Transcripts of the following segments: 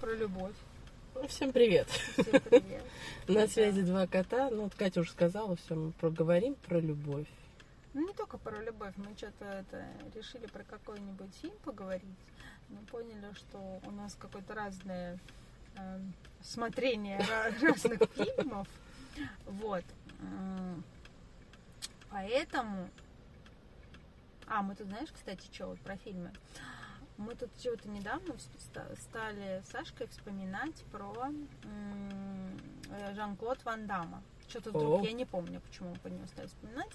про любовь. Ну, Всем привет. Всем привет. На связи два кота. Ну, вот Катя уже сказала, все, мы проговорим про любовь. Ну, не только про любовь. Мы что-то это решили про какой-нибудь фильм поговорить. Мы поняли, что у нас какое-то разное э, смотрение разных фильмов. Вот. Поэтому... А, мы тут, знаешь, кстати, что вот про фильмы? Мы тут чего-то недавно стали с Сашкой вспоминать про Жан-Клод Ван Дамма. Что-то вдруг, О. я не помню, почему мы по нему стали вспоминать.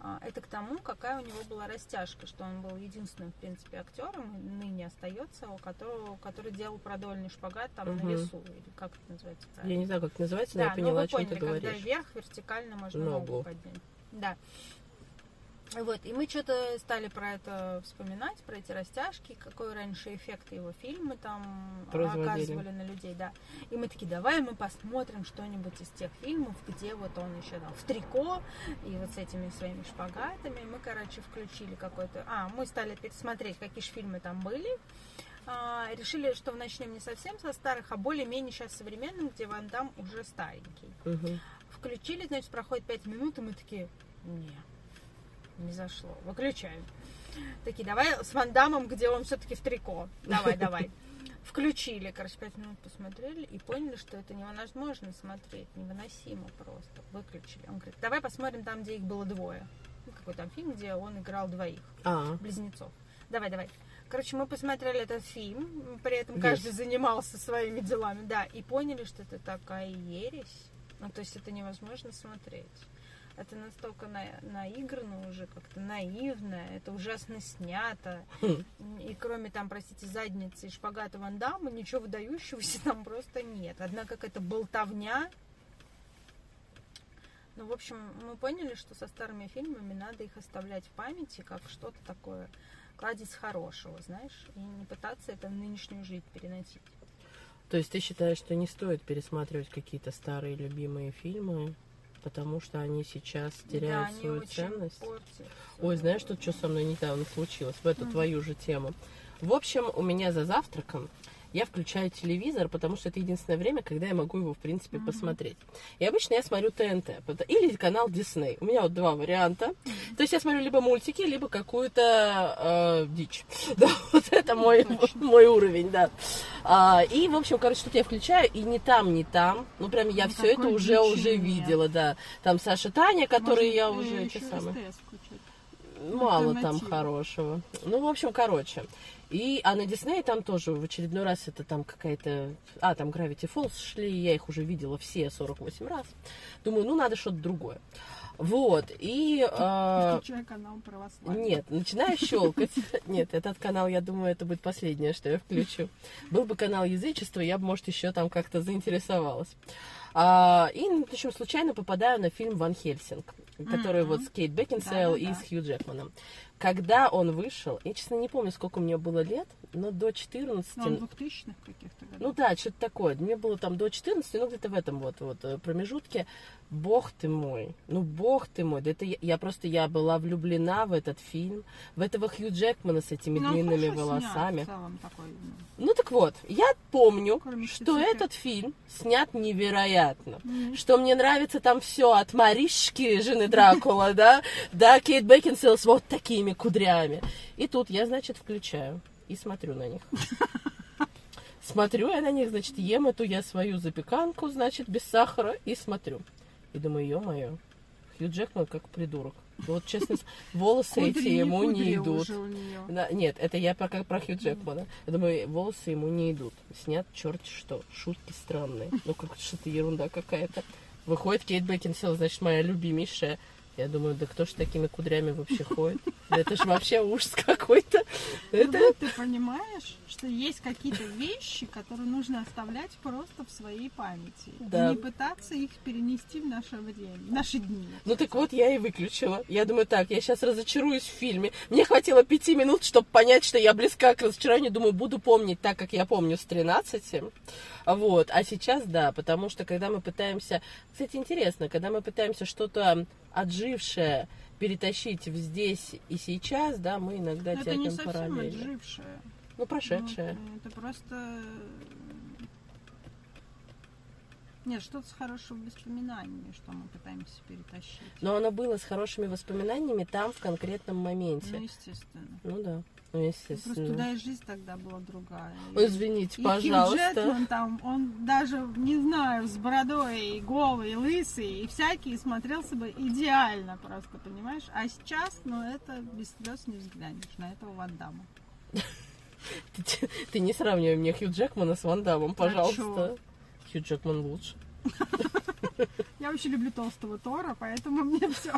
А, Это к тому, какая у него была растяжка, что он был единственным, в принципе, актером, ныне остается, у которого, который делал продольный шпагат там Мгм. на весу, или как это называется Я правильно? не знаю, как это называется, но Да, я поняла, ну о вы чем поняли, ты когда говоришь. вверх вертикально можно Ногу. ногу поднять. Да. Вот, и мы что-то стали про это вспоминать, про эти растяжки, какой раньше эффект его фильмы там Производили. оказывали на людей, да. И мы такие, давай мы посмотрим что-нибудь из тех фильмов, где вот он еще там в трико и вот с этими своими шпагатами. Мы, короче, включили какой-то... А, мы стали пересмотреть, какие же фильмы там были. А, решили, что начнем не совсем со старых, а более-менее сейчас современным, где Ван Дам уже старенький. Мгм. Включили, значит, проходит 5 минут, и мы такие, не, не зашло, выключаем. Такие, давай с Ван Дамом, где он все-таки в трико. Давай, давай. Включили, короче, 5 минут посмотрели и поняли, что это невозможно смотреть, невыносимо просто. Выключили. Он говорит, давай посмотрим там, где их было двое. Ну, какой там фильм, где он играл двоих А, близнецов. Давай, давай. Короче, мы посмотрели этот фильм, при этом каждый занимался своими делами, да, и поняли, что это такая ересь. Ну, то есть это невозможно смотреть. Это настолько на- наиграно уже, как-то наивно, это ужасно снято. И кроме там, простите, задницы и шпагата Ван Дамма, ничего выдающегося там просто нет. Однако какая-то болтовня. Ну, в общем, мы поняли, что со старыми фильмами надо их оставлять в памяти, как что-то такое, кладезь хорошего, знаешь, и не пытаться это в нынешнюю жизнь переносить. то есть ты считаешь, что не стоит пересматривать какие-то старые любимые фильмы, потому что они сейчас теряют да, свою ценность? Ой, знаешь, тут что со мной недавно случилось, в эту Мгм. твою же тему. В общем, у меня за завтраком я включаю телевизор, потому что это единственное время, когда я могу его, в принципе, Мгм. посмотреть. И обычно я смотрю ТНТ или канал Дисней. У меня вот два варианта. То есть я смотрю либо мультики, либо какую-то э, дичь. Да, вот это мой, мой уровень, да. А, и, в общем, короче, тут я включаю, и ни там, ни там. Ну, прям я все это уже, уже нет. видела, да. Там Саша Таня, которые я уже мало там хорошего. Ну, в общем, короче. И, а на Диснее там тоже в очередной раз это там какая-то... А, там Gravity Falls шли, я их уже видела все 48 раз. Думаю, ну, надо что-то другое. Вот, и... Включай канал православия. нет, начинаю щелкать. Нет, этот канал, я думаю, это будет последнее, что я включу. Был бы канал язычества, я бы, может, еще там как-то заинтересовалась. А, и, в общем, случайно попадаю на фильм «Ван Хельсинг», который Мгм. вот с Кейт Бекинсейл и Да-да-да. с Хью Джекманом. Когда он вышел, я, честно, не помню, сколько мне было лет, но до 14... Ну, он 2000-х каких-то годов. Ну да, что-то такое. Мне было там до 14, ну где-то в этом вот, вот э, промежутке. Бог ты мой, ну бог ты мой. Да это я, я просто, я была влюблена в этот фильм, в этого Хью Джекмана с этими Ну, длинными снят, волосами. в целом такой, ну. Ну так вот, я помню, Кроме что этот фильм снят невероятно. Мгм. Что мне нравится там все от Маришки, жены Дракула, да, до Кейт Бекинсейл с вот такими кудрями. И тут я, значит, включаю и смотрю на них. Смотрю я на них, значит, ем эту я свою запеканку, значит, без сахара, и смотрю. И думаю, ё-моё, Хью Джекман как придурок. Вот, честно, волосы эти Кудри, ему не идут. Да, нет, это я пока про Хью Джекмана. Я думаю, волосы ему не идут. Снят черт что, шутки странные. Ну, как что-то ерунда какая-то. Выходит Кейт Бекинсейл, значит, моя любимейшая. Я думаю, да кто ж такими кудрями вообще ходит? Да это же вообще ужас какой-то. Ну Это... вот ты понимаешь, что есть какие-то вещи, которые нужно оставлять просто в своей памяти. Да. И не пытаться их перенести в наше время, в наши дни. Ну так вот, я и выключила. Я думаю, так, я сейчас разочаруюсь в фильме. Мне хватило пяти минут, чтобы понять, что я близка к разочарованию. Думаю, буду помнить так, как я помню с 13. Вот. А сейчас, да, потому что когда мы пытаемся... Кстати, интересно, когда мы пытаемся что-то отжившее перетащить в здесь и сейчас, да, мы иногда Но тянем это не совсем параллельно. Отжившее. Ну, прошедшее. Ну, это просто э, нет, что-то с хорошими воспоминаниями, что мы пытаемся перетащить. Но оно было с хорошими воспоминаниями там в конкретном моменте. Ну, естественно. Ну да ну Просто естественно. туда и жизнь тогда была другая. Ой, Извините, И Хью пожалуйста. Джекман там, он даже, не знаю, с бородой, и голый, и лысый, и всякий смотрелся бы идеально просто, понимаешь? А сейчас, ну, это без слез не взглянешь на этого Ван Дамма. Ты, ты не сравнивай мне Хью Джекмана с Ван Дамом, пожалуйста. Хью Джекман лучше. Я очень люблю толстого Тора, поэтому мне все.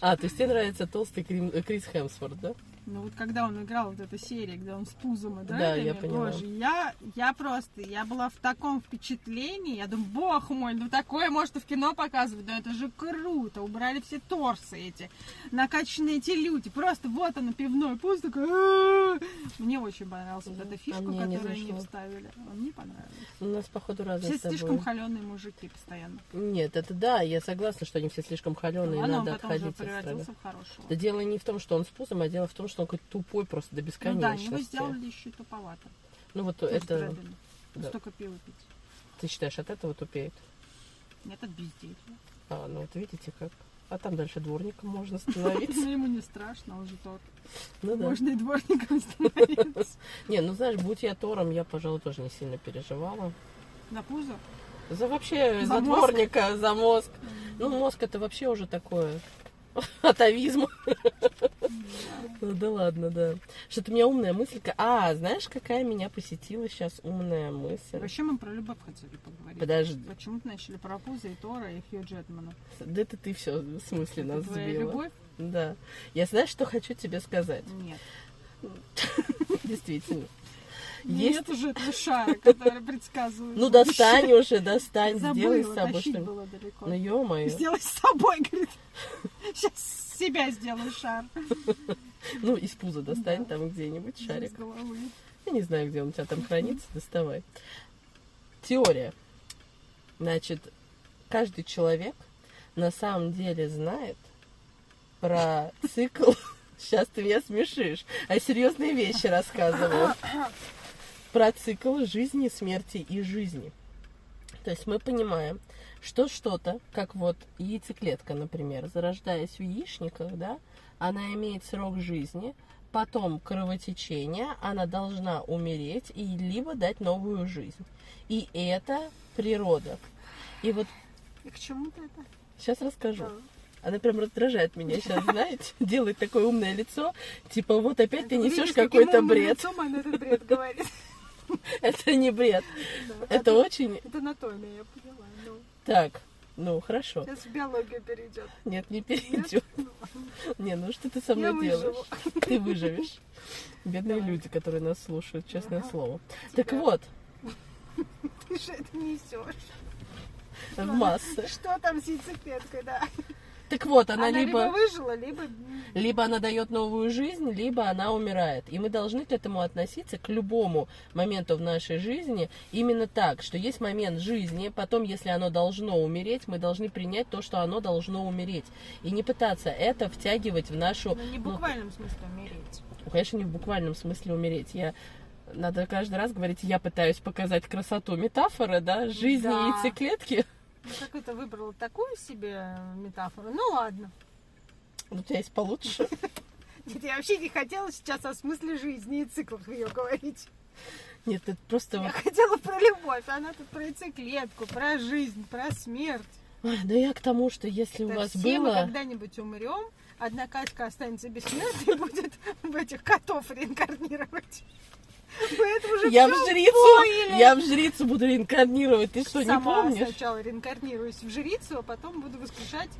А, то есть тебе нравится толстый э, Крис Хемсворт, да? Ну вот когда он играл вот эта серия, где он с пузом и Да, я поняла. боже, я, я просто, я была в таком впечатлении, я думаю, бог мой, ну такое может и в кино показывать, да это же круто, убрали все торсы эти, накачанные эти люди, просто вот оно, пивной пуз, такой, мне очень понравилась вот эта фишка, которую они вставили, мне понравилось. У нас, походу, разные Все слишком холеные мужики постоянно. Нет, это да, я согласна, что они все слишком холеные, он надо потом уже отходить от страны. в хорошего. Да дело не в том, что он с пузом, а дело в том, что он какой-то тупой просто до Ну да, бесконечности. его сделали еще туповато. Ну вот Тоже это, правильно. да. Столько пива пить. ты считаешь, от этого тупеет? Нет, от безделья. А, ну вот видите как. А там дальше дворником можно становиться. Но ему не страшно, он же тот. Ну да. Можно и дворником становиться. Не, ну знаешь, будь я Тором, я, пожалуй, тоже не сильно переживала. На пузо? За вообще, За за, мозг? дворника, за мозг. Ну, мозг это вообще уже такое. Атовизм. Ну да ладно, да. Что-то у меня умная мысль. А, знаешь, какая меня посетила сейчас умная мысль? Вообще мы про любовь хотели поговорить. Подожди. Почему-то начали про Пуза и Тора и Хью Джетмана. Да это ты все в смысле нас Твоя сбила. любовь? Да. Я знаешь, что хочу тебе сказать? Нет. Действительно. Нет Есть... уже этого шара, который предсказывает. Ну достань уже, достань, сделай с собой что-нибудь. Ну ё-моё. Сделай с собой, говорит. Сейчас себя сделаю шар. Ну, из пуза достань там где-нибудь шарик. Я не знаю, где он у тебя там хранится, доставай. Теория. Значит, каждый человек на самом деле знает про цикл. Сейчас ты меня смешишь. А серьезные вещи рассказываю. Про цикл жизни, смерти и жизни. То есть мы понимаем, что что-то, как вот яйцеклетка, например, зарождаясь в яичниках, да, она имеет срок жизни, потом кровотечение, она должна умереть и либо дать новую жизнь. И это природа. И вот И к чему-то это? сейчас расскажу. Она прям раздражает меня сейчас, знаете, делает такое умное лицо, типа вот опять ты несешь какой-то бред. лицом она этот бред говорит. Это не бред, это очень Это анатомия, я поняла. Ну, так. Ну хорошо. сейчас в биологию перейдет. Нет, не перейдет. Не, ну что ты со мной делаешь? Ты выживешь. Бедные люди, которые нас слушают, честное слово. Так вот, Ты же это несешь. в массы. Что там с яйцеклеткой, да? Так вот, она, Она либо либо, выжила, либо... либо она дает новую жизнь, либо она умирает. И мы должны к этому относиться, к любому моменту в нашей жизни, именно так, что есть момент жизни, потом, если оно должно умереть, мы должны принять то, что оно должно умереть. И не пытаться это втягивать в нашу... Ну, не в ну, буквальном смысле умереть. Ну, конечно, не в буквальном смысле умереть. Я надо каждый раз говорить, я пытаюсь показать красоту метафоры, да, жизни Да. яйцеклетки. Ну, как это выбрала такую себе метафору? Ну, ладно. У тебя есть получше. Нет, я вообще не хотела сейчас о смысле жизни и циклах ее говорить. Нет, это просто Я хотела про любовь, а она тут про яйцеклетку, про жизнь, про смерть. Ой, да я к тому, что если у Да вас все мы было... когда-нибудь умрем, одна Катька останется бессмертной и будет в этих котов реинкарнировать. Я в жрицу, поняли. я в жрицу буду реинкарнировать. Ты что, не Сама помнишь? сначала реинкарнируюсь в жрицу, а потом буду воскрешать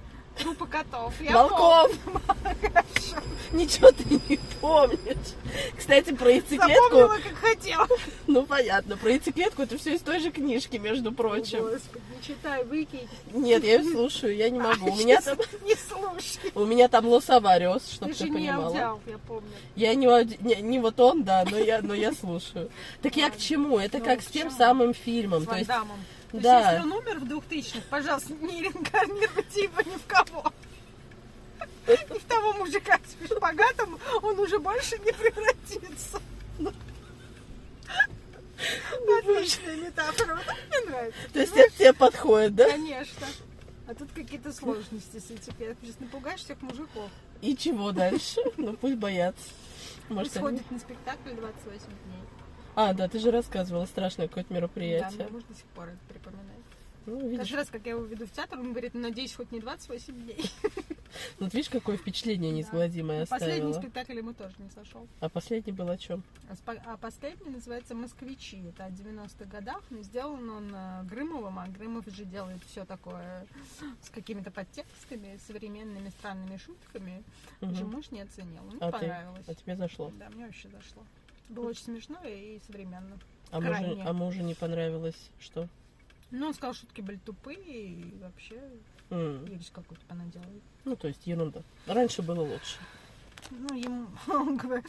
трупы котов. Я Волков! Ничего ты не помнишь. Кстати, про яйцеклетку... Запомнила, как хотела. Ну, понятно, про яйцеклетку это все из той же книжки, между прочим. Господи, не читай, выкинь. Нет, я ее слушаю, я не могу. У меня там, Не слушай. у меня там лос-авариус, чтоб Ты ты понимала. аудиал, я помню. Я не, ауди- не, не вот он, да, но я, но я слушаю. Так я к чему? Это Ну, как с тем самым фильмом. С Ван. То есть, да. если он умер в 2000-х, пожалуйста, не реинкарнируйте его ни в кого. И в того мужика с шпагатом он уже больше не превратится. Отличная метафора. Вот мне нравится. То есть это тебе подходит, да? Конечно. А тут какие-то сложности с. Я сейчас напугаешь всех мужиков. И чего дальше? Ну пусть боятся. Может, Сходит на спектакль 28 дней. А, да, ты же рассказывала страшное какое-то Да, мероприятие. мне муж до сих пор это припоминает. Ну, видишь, Каждый раз, как я его веду в театр, он говорит, ну, надеюсь, хоть не 28 дней. ну, вот видишь, какое впечатление неизгладимое Да. Последний оставило. спектакль ему тоже не сошел. А последний был о чем? А А последний называется «Москвичи». Это о 90-х годах. Но сделан он э, Грымовым, а Грымов же делает все такое с какими-то подтекстами, современными странными шутками. Уже муж не оценил. Мне А ты? понравилось. А тебе зашло? Да, мне вообще зашло. Было очень смешно и современно. А мужу, а мужу не понравилось что? Ну, он сказал, шутки были тупые и вообще М, ересь какую-то понаделали. Ну, то есть ерунда. Раньше было лучше. Ну, ему, он, говорит,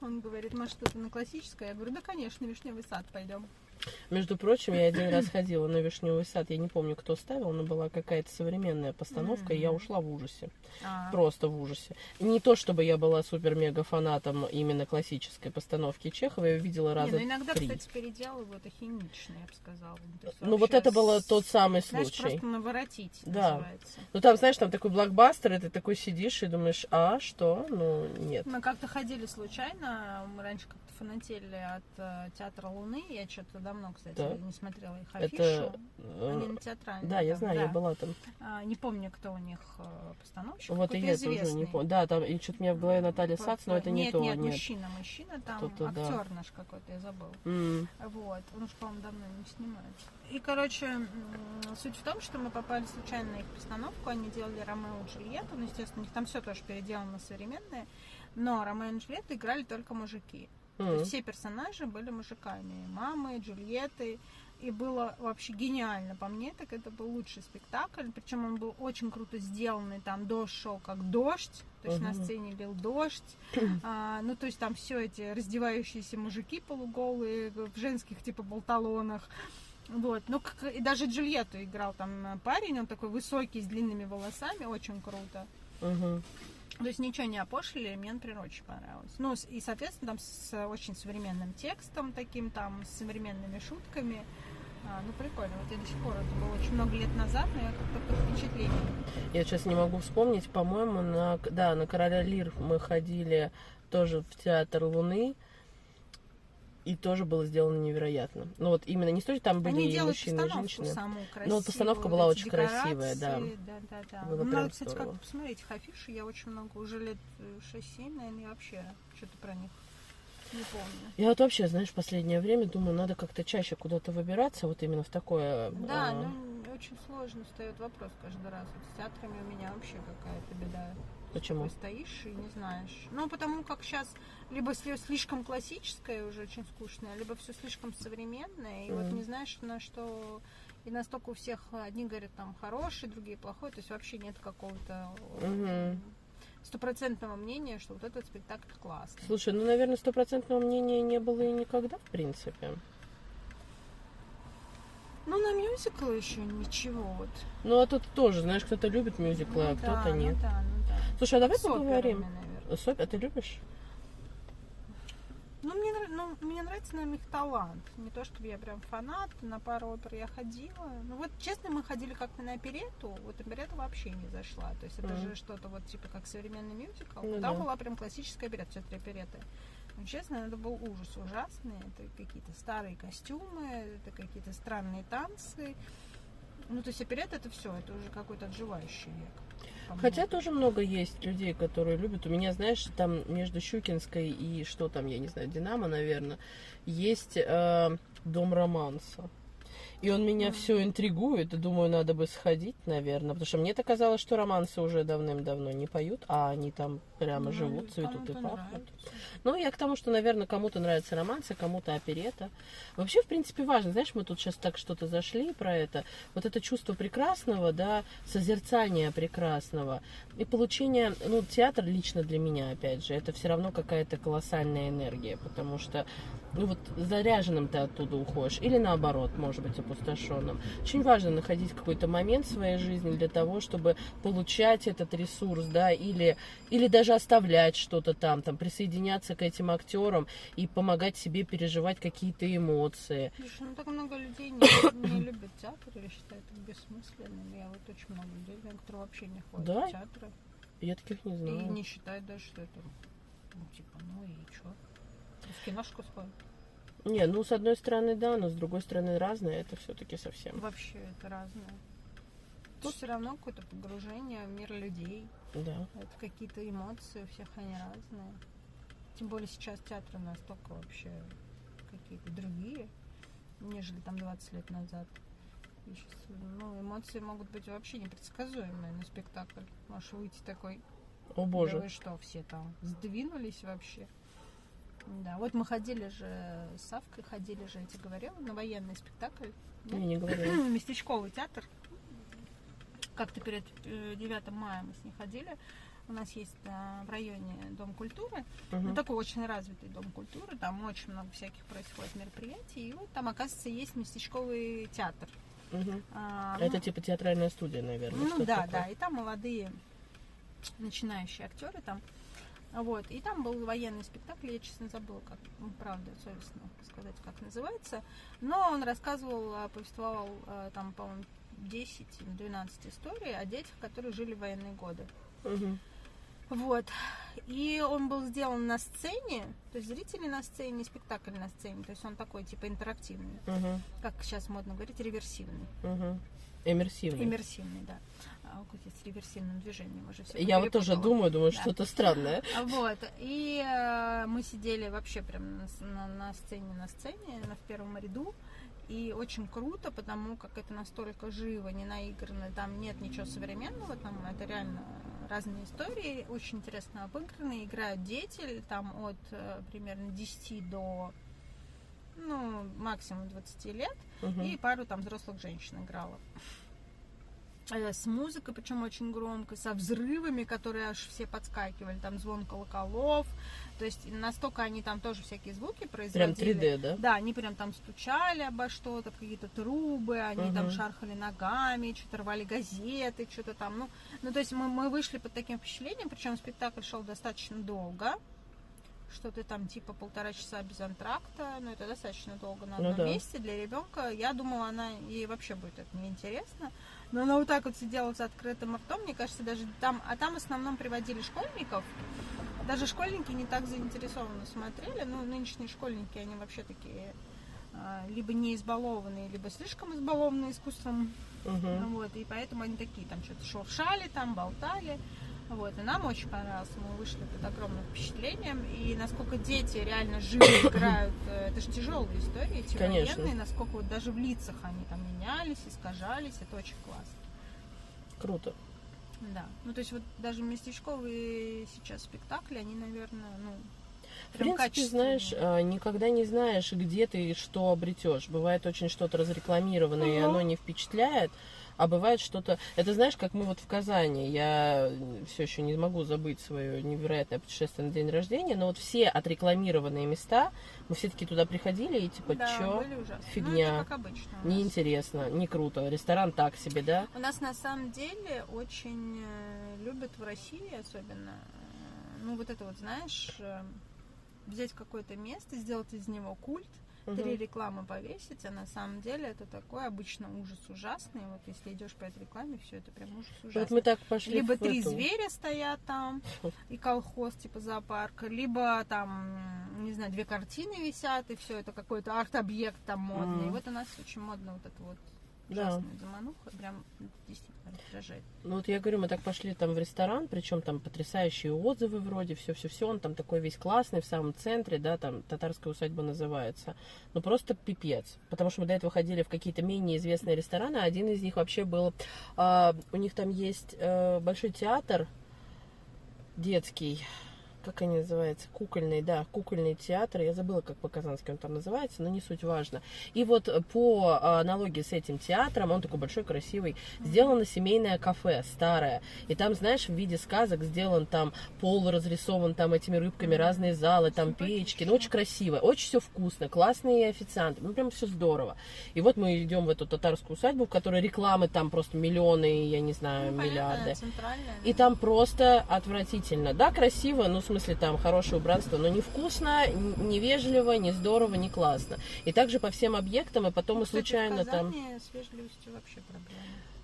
он говорит, может, что-то на классическое? Я говорю, да, конечно, вишневый сад пойдем. Между прочим, я один раз ходила на Вишневый сад. Я не помню, кто ставил, но была какая-то современная постановка, и я ушла в ужасе. А, Просто в ужасе. Не то, чтобы я была супер-мега фанатом именно классической постановки Чехова, я видела не, раза ну иногда, три. кстати, переделывают ахинично, я бы сказала. Ну, вот это с- тот самый Знаешь, случай. просто наворотить Да. называется. Ну, там, знаешь, там такой блокбастер, и ты такой сидишь и думаешь, а, что? Ну, нет. Мы как-то ходили случайно, мы раньше как-то фанатели от э, Театра Луны, я что-то давно, кстати, Да. не смотрела их афишу. Это... Они на театральной. Да, я там, знаю, да. я была там. А, не помню, кто у них э, постановщик. Вот и я тоже не известный. помню. Да, там, и что-то у меня в голове Наталья По- Сац, но это не нет, то. Нет, Нет, мужчина, мужчина, там Кто-то, да. актер наш какой-то, я забыл. М, Вот, он уж, по-моему, давно не снимает. И, короче, суть в том, что мы попали случайно на их постановку, они делали Ромео и Джульетту, ну, естественно, у них там все тоже переделано современное, но Ромео и Джульетту играли только мужики. То м. есть все персонажи были мужиками, мамы, Джульетты, и было вообще гениально. По мне, так это был лучший спектакль, причем он был очень круто сделанный, там дождь шел как дождь, то есть на Мгм. сцене лил дождь, а, ну то есть там все эти раздевающиеся мужики полуголые в женских типа болталонах, вот, ну как- и даже Джульетту играл там парень, он такой высокий с длинными волосами, очень круто. Мгм. То есть ничего не опошлили, мне, например, очень понравилось. Ну, и, соответственно, там с очень современным текстом таким, там, с современными шутками. А, ну, прикольно. Вот я до сих пор, это было очень много лет назад, но я как-то под впечатлением. Я сейчас не могу вспомнить, по-моему, на, да, на Короля Лир мы ходили тоже в театр Луны, и тоже было сделано невероятно. Ну вот именно не столько там были Они и мужчины, и женщины. саму красивую. Ну, вот постановка вот была очень красивая, да. Да, да, да. Было Ну, прям надо, кстати, как-то посмотреть их афиши. Я очень много, уже лет э, 6-7, наверное, я вообще что-то про них не помню. Я вот вообще, знаешь, в последнее время думаю, надо как-то чаще куда-то выбираться, вот именно в такое... Да, а, ну очень сложно встает вопрос каждый раз. Вот с театрами у меня вообще какая-то беда. Почему? Такой стоишь и не знаешь. Ну, потому как сейчас либо все слишком классическое, уже очень скучное, либо все слишком современное, и вот Мгм. не знаешь, на что... И настолько у всех одни говорят там хороший, другие плохой, то есть вообще нет какого-то Мгм. стопроцентного мнения, что вот этот спектакль классный. Слушай, ну, наверное, стопроцентного мнения не было и никогда, в принципе. Ну, на мюзикл еще ничего вот. Ну, а тут тоже, знаешь, кто-то любит мюзиклы, а Ну кто-то да, нет. Ну да, ну да. Слушай, а давай С поговорим. Софь, а ты любишь? Ну, мне, ну, мне нравится, наверное, их талант. Не то, чтобы я прям фанат, на пару опер я ходила. Ну, вот, честно, мы ходили как-то на оперету, вот оперета вообще не зашла. То есть это Мгм. же что-то вот типа как современный мюзикл. Ну Там да. была прям классическая оперета, все три опереты. Ну, честно, это был ужас ужасный. Это какие-то старые костюмы, это какие-то странные танцы. Ну, то есть оперета это все, это уже какой-то отживающий век. Хотя тоже много есть людей, которые любят. У меня, знаешь, там между Щукинской и что там, я не знаю, Динамо, наверное, есть э, дом романса. И он меня все интригует, думаю, надо бы сходить, наверное. Потому что мне-то казалось, что романсы уже давным-давно не поют, а они там прямо Ну, живут, цветут и пахнут. нравится. Ну, я к тому, что, наверное, кому-то нравятся романсы, кому-то оперета. Вообще, в принципе, важно. Знаешь, мы тут сейчас так что-то зашли про это. Вот это чувство прекрасного, да, созерцание прекрасного и получение, ну, театр лично для меня, опять же, это все равно какая-то колоссальная энергия, потому что ну вот заряженным ты оттуда уходишь, или наоборот, может быть, опустошенным. Очень важно находить какой-то момент в своей жизни для того, чтобы получать этот ресурс, да, или, или даже оставлять что-то там, там, присоединяться к этим актерам и помогать себе переживать какие-то эмоции. Слушай, ну так много людей не, не любят театр или считают их бессмысленным. Я вот очень много людей, которые вообще не ходят Да? в театры. Я таких не И знаю. не считают даже, что это, ну, типа, ну и чё? В киношку сходят. Не, ну с одной стороны да, но с другой стороны разное, это все-таки совсем. Вообще это разное. Тут все равно какое-то погружение в мир людей. Да. Это какие-то эмоции, у всех они разные. Тем более сейчас театры настолько вообще какие-то другие, нежели там 20 лет назад. И щас, ну, эмоции могут быть вообще непредсказуемые на спектакль. Можешь выйти такой, О да боже. вы что, все там сдвинулись вообще? Да, вот мы ходили же с Савкой, ходили же, я тебе говорила, на военный спектакль. Я не говорю. Местечковый театр. Как-то перед э, 9 мая мы с ней ходили. У нас есть э, в районе Дом культуры. Ну, Мгм. такой очень развитый Дом культуры. Там очень много всяких происходит мероприятий. И вот там, оказывается, есть местечковый театр. Мгм. А, ну, Это типа театральная студия, наверное. ну да, такое. да. И там молодые начинающие актеры там. Вот. И там был военный спектакль, я честно забыла, как, ну, правда, совестно сказать, как называется. Но он рассказывал, а, повествовал а, там, по-моему, 10 или 12 историй о детях, которые жили в военные годы. Мгм. Вот. И он был сделан на сцене, то есть зрители на сцене, спектакль на сцене. То есть он такой, типа, интерактивный. Мгм. Как сейчас модно говорить, реверсивный. Мгм. Иммерсивный. Иммерсивный, да. А с реверсивным движением уже все Я вот тоже думаю, думаю, Да. что-то странное. Вот. И э, мы сидели вообще прям на, на- на сцене, на сцене, на, в первом ряду. И очень круто, потому как это настолько живо, не наигранно, там нет ничего современного, там это реально разные истории, очень интересно обыграны, играют дети, там от э, примерно 10 до ну, максимум 20 лет, Мгм. и пару там взрослых женщин играла. Э, С музыкой, причем очень громко, со взрывами, которые аж все подскакивали, там звон колоколов. То есть настолько они там тоже всякие звуки Прям производили. 3D, да? Да, они прям там стучали обо что-то, какие-то трубы, они там Мгм. шархали ногами, что-то рвали газеты, что-то там. Ну, ну, то есть мы, мы вышли под таким впечатлением, причем спектакль шел достаточно долго. Что-то там типа полтора часа без антракта, но это достаточно долго на Ну одном да. месте для ребенка. Я думала, она ей вообще будет это неинтересно. Но она вот так вот сидела с открытым ртом, мне кажется, даже там, а там в основном приводили школьников. Даже школьники не так заинтересованно смотрели. Ну, нынешние школьники, они вообще такие а, либо не избалованные, либо слишком избалованные искусством. Мгм. Вот, и поэтому они такие там что-то шуршали, там болтали. Вот, и нам очень понравилось. Мы вышли под огромным впечатлением. И насколько дети реально живо играют, э, это же тяжелые истории, эти Конечно. военные, насколько вот даже в лицах они там менялись, искажались, это очень классно. Круто. Да. Ну, то есть вот даже местечковые сейчас спектакли, они, наверное, ну, В принципе, знаешь, а, никогда не знаешь, где ты что обретешь. Бывает очень что-то разрекламированное, и Ага. оно не впечатляет, а бывает что-то... Это знаешь, как мы вот в Казани, я все еще не могу забыть свое невероятное путешествие на день рождения, но вот все отрекламированные места, мы все-таки туда приходили, и типа, да, чё? Ну, Фигня. это как обычно. Неинтересно, не круто. Ресторан так себе, да? У нас на самом деле очень э, любят в России особенно, э, ну вот это вот, знаешь, э, взять какое-то место, сделать из него культ, три Мгм. рекламы повесить, а на самом деле это такой обычно ужас ужасный. Вот если идешь по этой рекламе, все это прям ужас ужасный. Вот мы так пошли Либо три эту- зверя стоят там, и колхоз, типа зоопарк, либо там, не знаю, две картины висят, и все это какой-то арт-объект там модный. Мгм. И вот у нас очень модно вот это вот Да. ужасная замануха, прям действительно раздражает. Ну вот я говорю, мы так пошли там в ресторан, причем там потрясающие отзывы вроде, все-все-все, он там такой весь классный, в самом центре, да, там татарская усадьба называется. Ну просто пипец, потому что мы до этого ходили в какие-то менее известные рестораны, а один из них вообще был, а, у них там есть э, большой театр детский, как они называются, кукольный, да, кукольный театр, я забыла, как по-казански он там называется, но не суть важно. И вот по аналогии с этим театром, он такой большой, красивый, сделано семейное кафе, старое, и там, знаешь, в виде сказок сделан там пол разрисован там этими рыбками, разные залы, там печки, ну, очень красиво, очень все вкусно, классные официанты, ну, прям все здорово. И вот мы идем в эту татарскую усадьбу, в которой рекламы там просто миллионы, я не знаю, Ну, миллиарды. понятно, И там просто отвратительно. Да, красиво, ну, в смысле, там хорошее убранство, но невкусно, невежливо, не здорово, не классно. И также по всем объектам, и потом Ну, мы кстати, случайно в там... С вежливостью вообще проблема.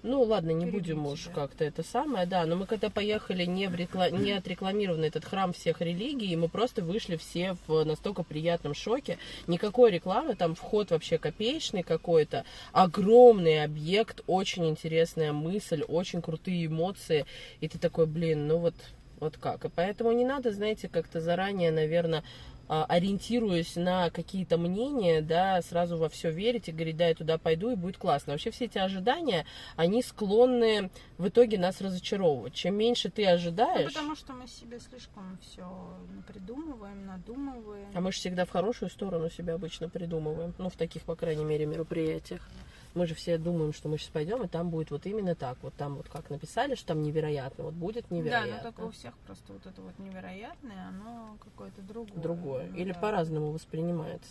Ну, ладно, не Перебить будем уж как-то это самое, да, но мы когда поехали не, в рекла... не отрекламированный этот храм всех религий, мы просто вышли все в настолько приятном шоке. Никакой рекламы, там вход вообще копеечный какой-то, огромный объект, очень интересная мысль, очень крутые эмоции, и ты такой, блин, ну вот, вот как. И поэтому не надо, знаете, как-то заранее, наверное, а, ориентируясь на какие-то мнения, да, сразу во все верить и говорить, да, я туда пойду и будет классно. Вообще все эти ожидания, они склонны в итоге нас разочаровывать. Чем меньше ты Ну, ожидаешь, потому что мы себе слишком все придумываем, надумываем. а мы же всегда в хорошую сторону себя обычно придумываем, ну, в таких, по крайней мере, мероприятиях. Мы же все думаем, что мы сейчас пойдем, и там будет вот именно так. Вот там вот как написали, что там невероятно, вот будет Да, невероятно. но только у всех просто вот это вот невероятное, оно какое-то другое. другое. Ну Или да. по-разному воспринимается.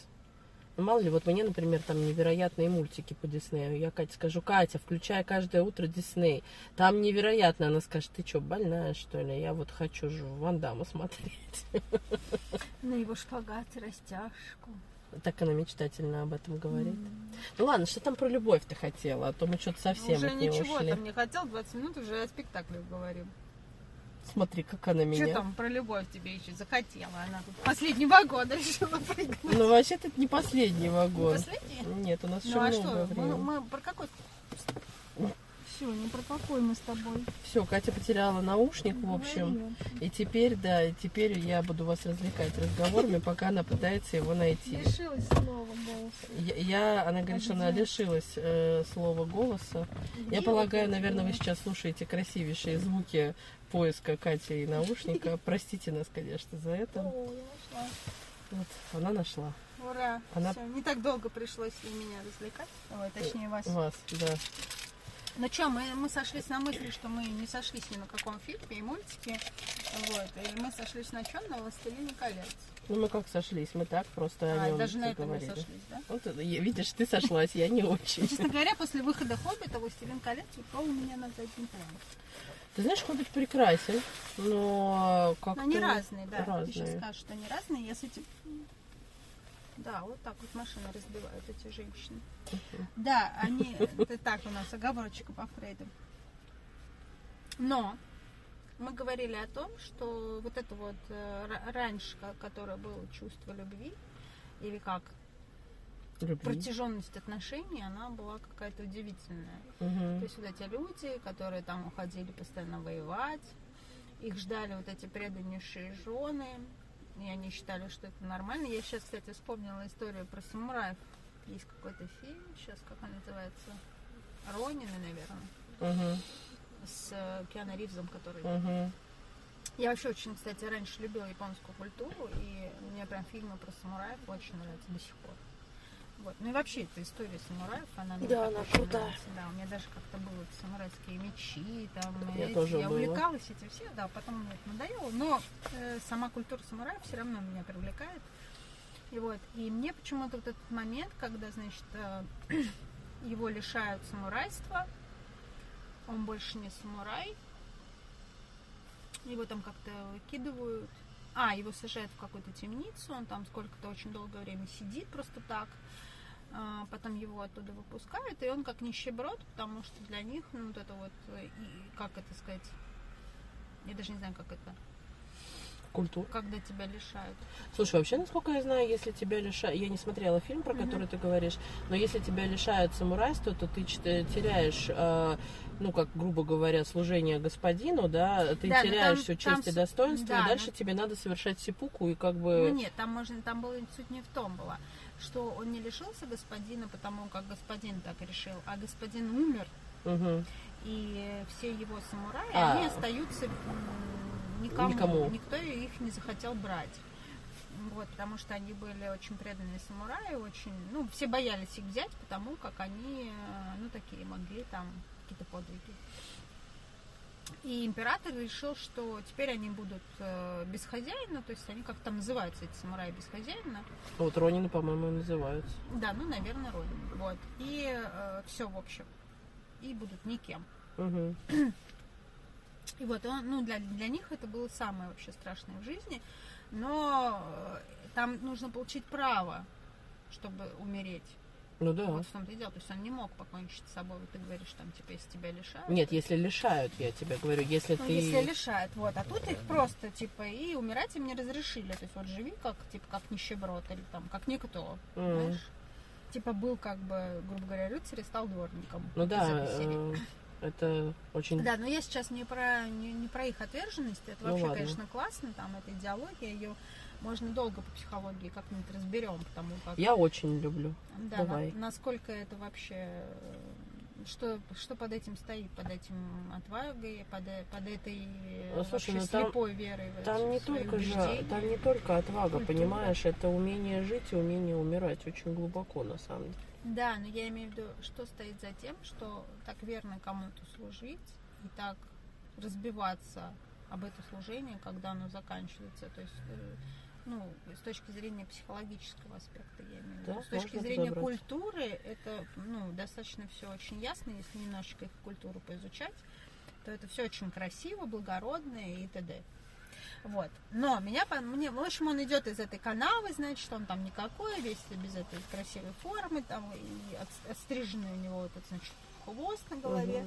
Ну, мало ли, вот мне, например, там невероятные мультики по Диснею. Я Кате скажу, Катя, включай каждое утро Дисней. Там невероятно. Она скажет, ты что, больная, что ли? Я вот хочу же Ван Дамма смотреть. На его шпагат, растяжку. Так она мечтательно об этом говорит. Ну ладно, что там про любовь ты хотела? А то мы что-то совсем уже от нее ничего ушли. там не хотел, 20 минут уже о спектакле говорим. Смотри, как она меня... Что там про любовь тебе еще захотела? Она тут последнего года решила прыгнуть. Ну, вообще-то это не последний вагон. Последний? Нет, у нас еще Ну а много что, времени. мы, мы про какой? Все, не про какой мы с тобой. Все, Катя потеряла наушник, в общем. И теперь, да, и теперь я буду вас развлекать разговорами, пока она пытается его найти. Лишилась слова голоса. Я, я- она говорит, что она лишилась э, слова голоса. Я полагаю, наверное, вы сейчас слушаете красивейшие звуки поиска Кати и наушника. Простите нас, конечно, за это. О, я нашла. Вот, она нашла. Ура! Она- Всё, не так долго пришлось и меня развлекать. Ой, точнее, вас. Вас, да. Ну что, мы, мы сошлись на мысли, что мы не сошлись ни на каком фильме и мультике. Вот. И мы сошлись на чем? На «Властелине колец». Ну, мы как сошлись, мы так просто о А, нем даже на этом мы сошлись, да? Вот, видишь, ты сошлась, я не очень. Честно говоря, после выхода «Хоббита» «Властелин колец» упал у меня на задний план. Ты знаешь, Хоббит прекрасен, но как-то... Но они разные, да. Ты разные. сейчас скажешь, что они разные. Я с этим... Да, вот так вот машины разбивают эти женщины. Да, они... Это так у нас оговорочка по Фрейду. Но мы говорили о том, что вот это вот э, ра- раньше, которое было чувство любви, или как Любви. протяженность отношений, она была какая-то удивительная. Мгм. То есть вот эти люди, которые там уходили постоянно воевать, их ждали вот эти преданнейшие жены, и они считали, что это нормально. Я сейчас, кстати, вспомнила историю про самураев. Есть какой-то фильм, сейчас как он называется, Ронины, наверное, Мгм. с э, Киану Ривзом, который... Мгм. Я вообще очень, кстати, раньше любила японскую культуру, и мне прям фильмы про самураев очень нравятся до сих пор. Вот. Ну и вообще эта история самураев, она мне Да, она крутая. Да, у меня даже как-то было самурайские мечи, там, Я эти, тоже я увлекалась этим все, да, потом мне это надоело, но э, сама культура самураев все равно меня привлекает. И вот, и мне почему-то вот этот момент, когда, значит, э, его лишают самурайства, он больше не самурай, его там как-то выкидывают. А, его сажают в какую-то темницу, он там сколько-то очень долгое время сидит просто так. А, потом его оттуда выпускают, и он как нищеброд, потому что для них, ну, вот это вот, и, как это сказать, я даже не знаю, как это, Культура. когда тебя лишают. Слушай, вообще, насколько я знаю, если тебя лишают... Я не смотрела фильм, про Мгм. который ты говоришь, но если тебя лишают самурайства, то ты теряешь, э, ну, как, грубо говоря, служение господину, да, ты Да, теряешь там- там честь и с- достоинство, да, и дальше но- тебе надо совершать сипуку, и как Ну бы... нет, там можно, там была суть не в том была, что он не лишился господина, потому как господин так решил, а господин умер, Мгм. и все его самураи, А. они остаются никому, Никому. никто их не захотел брать. Вот, потому что они были очень преданные самураи, очень, ну, все боялись их взять, потому как они, э, ну, такие могли там какие-то подвиги. И император решил, что теперь они будут э, без хозяина, то есть они как там называются, эти самураи без хозяина. Вот Ронины, по-моему, называются. Да, ну, наверное, родин. Вот. И все, в общем. И будут никем. Угу. И вот он, ну, для, для них это было самое вообще страшное в жизни. Но э, там нужно получить право, чтобы умереть. Ну да. Вот в том-то и дело. То есть он не мог покончить с собой. Вот ты говоришь, там, типа, если тебя лишают. Нет, если лишают, я тебе говорю, если Ну, ты... если лишают, вот. А тут их просто, типа, и умирать им не разрешили. То есть вот живи как, типа, как нищеброд или там, как никто. М. Знаешь? Типа был, как бы, грубо говоря, рыцарь и стал дворником. Ну да, это очень... Да, но я сейчас не про, не, не про их отверженность. Это Ну вообще, ладно. конечно, классно. Там эта идеология, ее можно долго по психологии как-нибудь разберем, потому как... Я очень люблю. Да, Давай. на- насколько это вообще... э, Что, что под этим стоит? Под этим отвагой, под, э- под этой Ну, слушай, ну там- слепой верой в Там не только же, там не только отвага, Культура. понимаешь, это умение жить и умение умирать очень глубоко на самом деле. Да, но я имею в виду, что стоит за тем, что так верно кому-то служить и так разбиваться об это служение, когда оно заканчивается. То есть, э, ну, с точки зрения психологического аспекта, я имею в виду. Да, с точки зрения разобрать. культуры, это, ну, достаточно все очень ясно, если немножечко их культуру поизучать, то это все очень красиво, благородно и т.д. Вот. Но меня, мне, в общем, он идет из этой канавы, значит, он там никакой, весь без этой красивой формы, там и от- отстриженный у него вот этот, значит, хвост на голове.